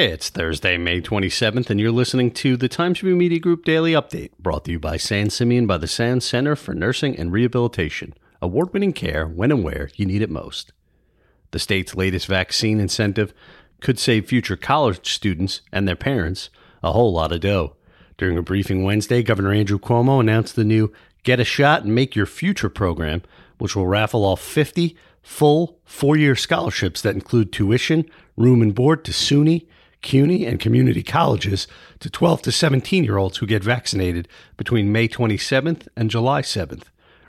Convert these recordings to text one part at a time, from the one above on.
It's Thursday, May 27th, and you're listening to the Times Review Media Group Daily Update, brought to you by San Simeon by the Sound Center for Nursing and Rehabilitation. Award winning care when and where you need it most. The state's latest vaccine incentive could save future college students and their parents a whole lot of dough. During a briefing Wednesday, Governor Andrew Cuomo announced the new Get a Shot and Make Your Future program, which will raffle off 50 full four year scholarships that include tuition, room and board to SUNY CUNY, and community colleges to 12 to 17 year olds who get vaccinated between May 27th and July 7th.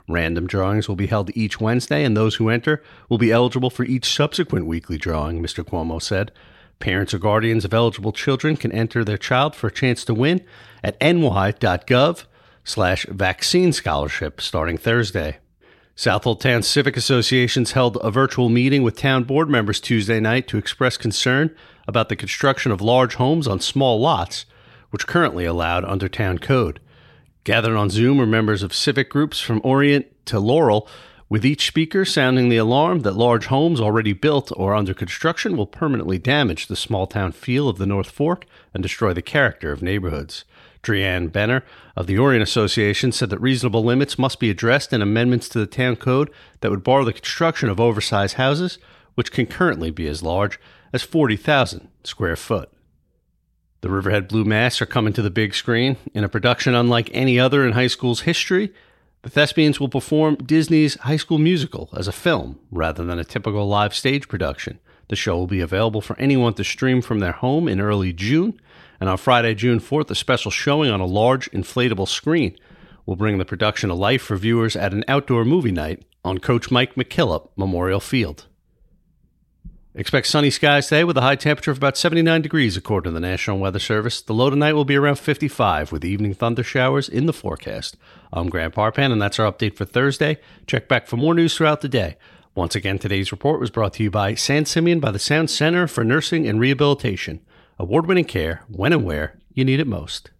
Random drawings will be held each Wednesday, and those who enter will be eligible for each subsequent weekly drawing, Mr. Cuomo said. Parents or guardians of eligible children can enter their child for a chance to win at ny.gov slash vaccine scholarship starting Thursday. Southold Town Civic Associations held a virtual meeting with town board members Tuesday night to express concern about the construction of large homes on small lots, which currently allowed under town code. Gathered on Zoom were members of civic groups from Orient to Laurel, with each speaker sounding the alarm that large homes already built or under construction will permanently damage the small town feel of the North Fork and destroy the character of neighborhoods. Drianne Benner of the Orient Association said that reasonable limits must be addressed in amendments to the town code that would bar the construction of oversized houses, which can currently be as large as 40,000 square foot. The Riverhead Blue Masque are coming to the big screen. In a production unlike any other in high school's history, the Thespians will perform Disney's High School Musical as a film rather than a typical live stage production. The show will be available for anyone to stream from their home in early June and on Friday, June 4th, a special showing on a large inflatable screen will bring the production to life for viewers at an outdoor movie night on Coach Mike McKillop Memorial Field. Expect sunny skies today with a high temperature of about 79 degrees according to the National Weather Service. The low tonight will be around 55 with evening thunder showers in the forecast. I'm Grant Parpan and that's our update for Thursday. Check back for more news throughout the day. Once again, today's report was brought to you by San Simeon by the Sound Center for Nursing and Rehabilitation award winning care when and where you need it most.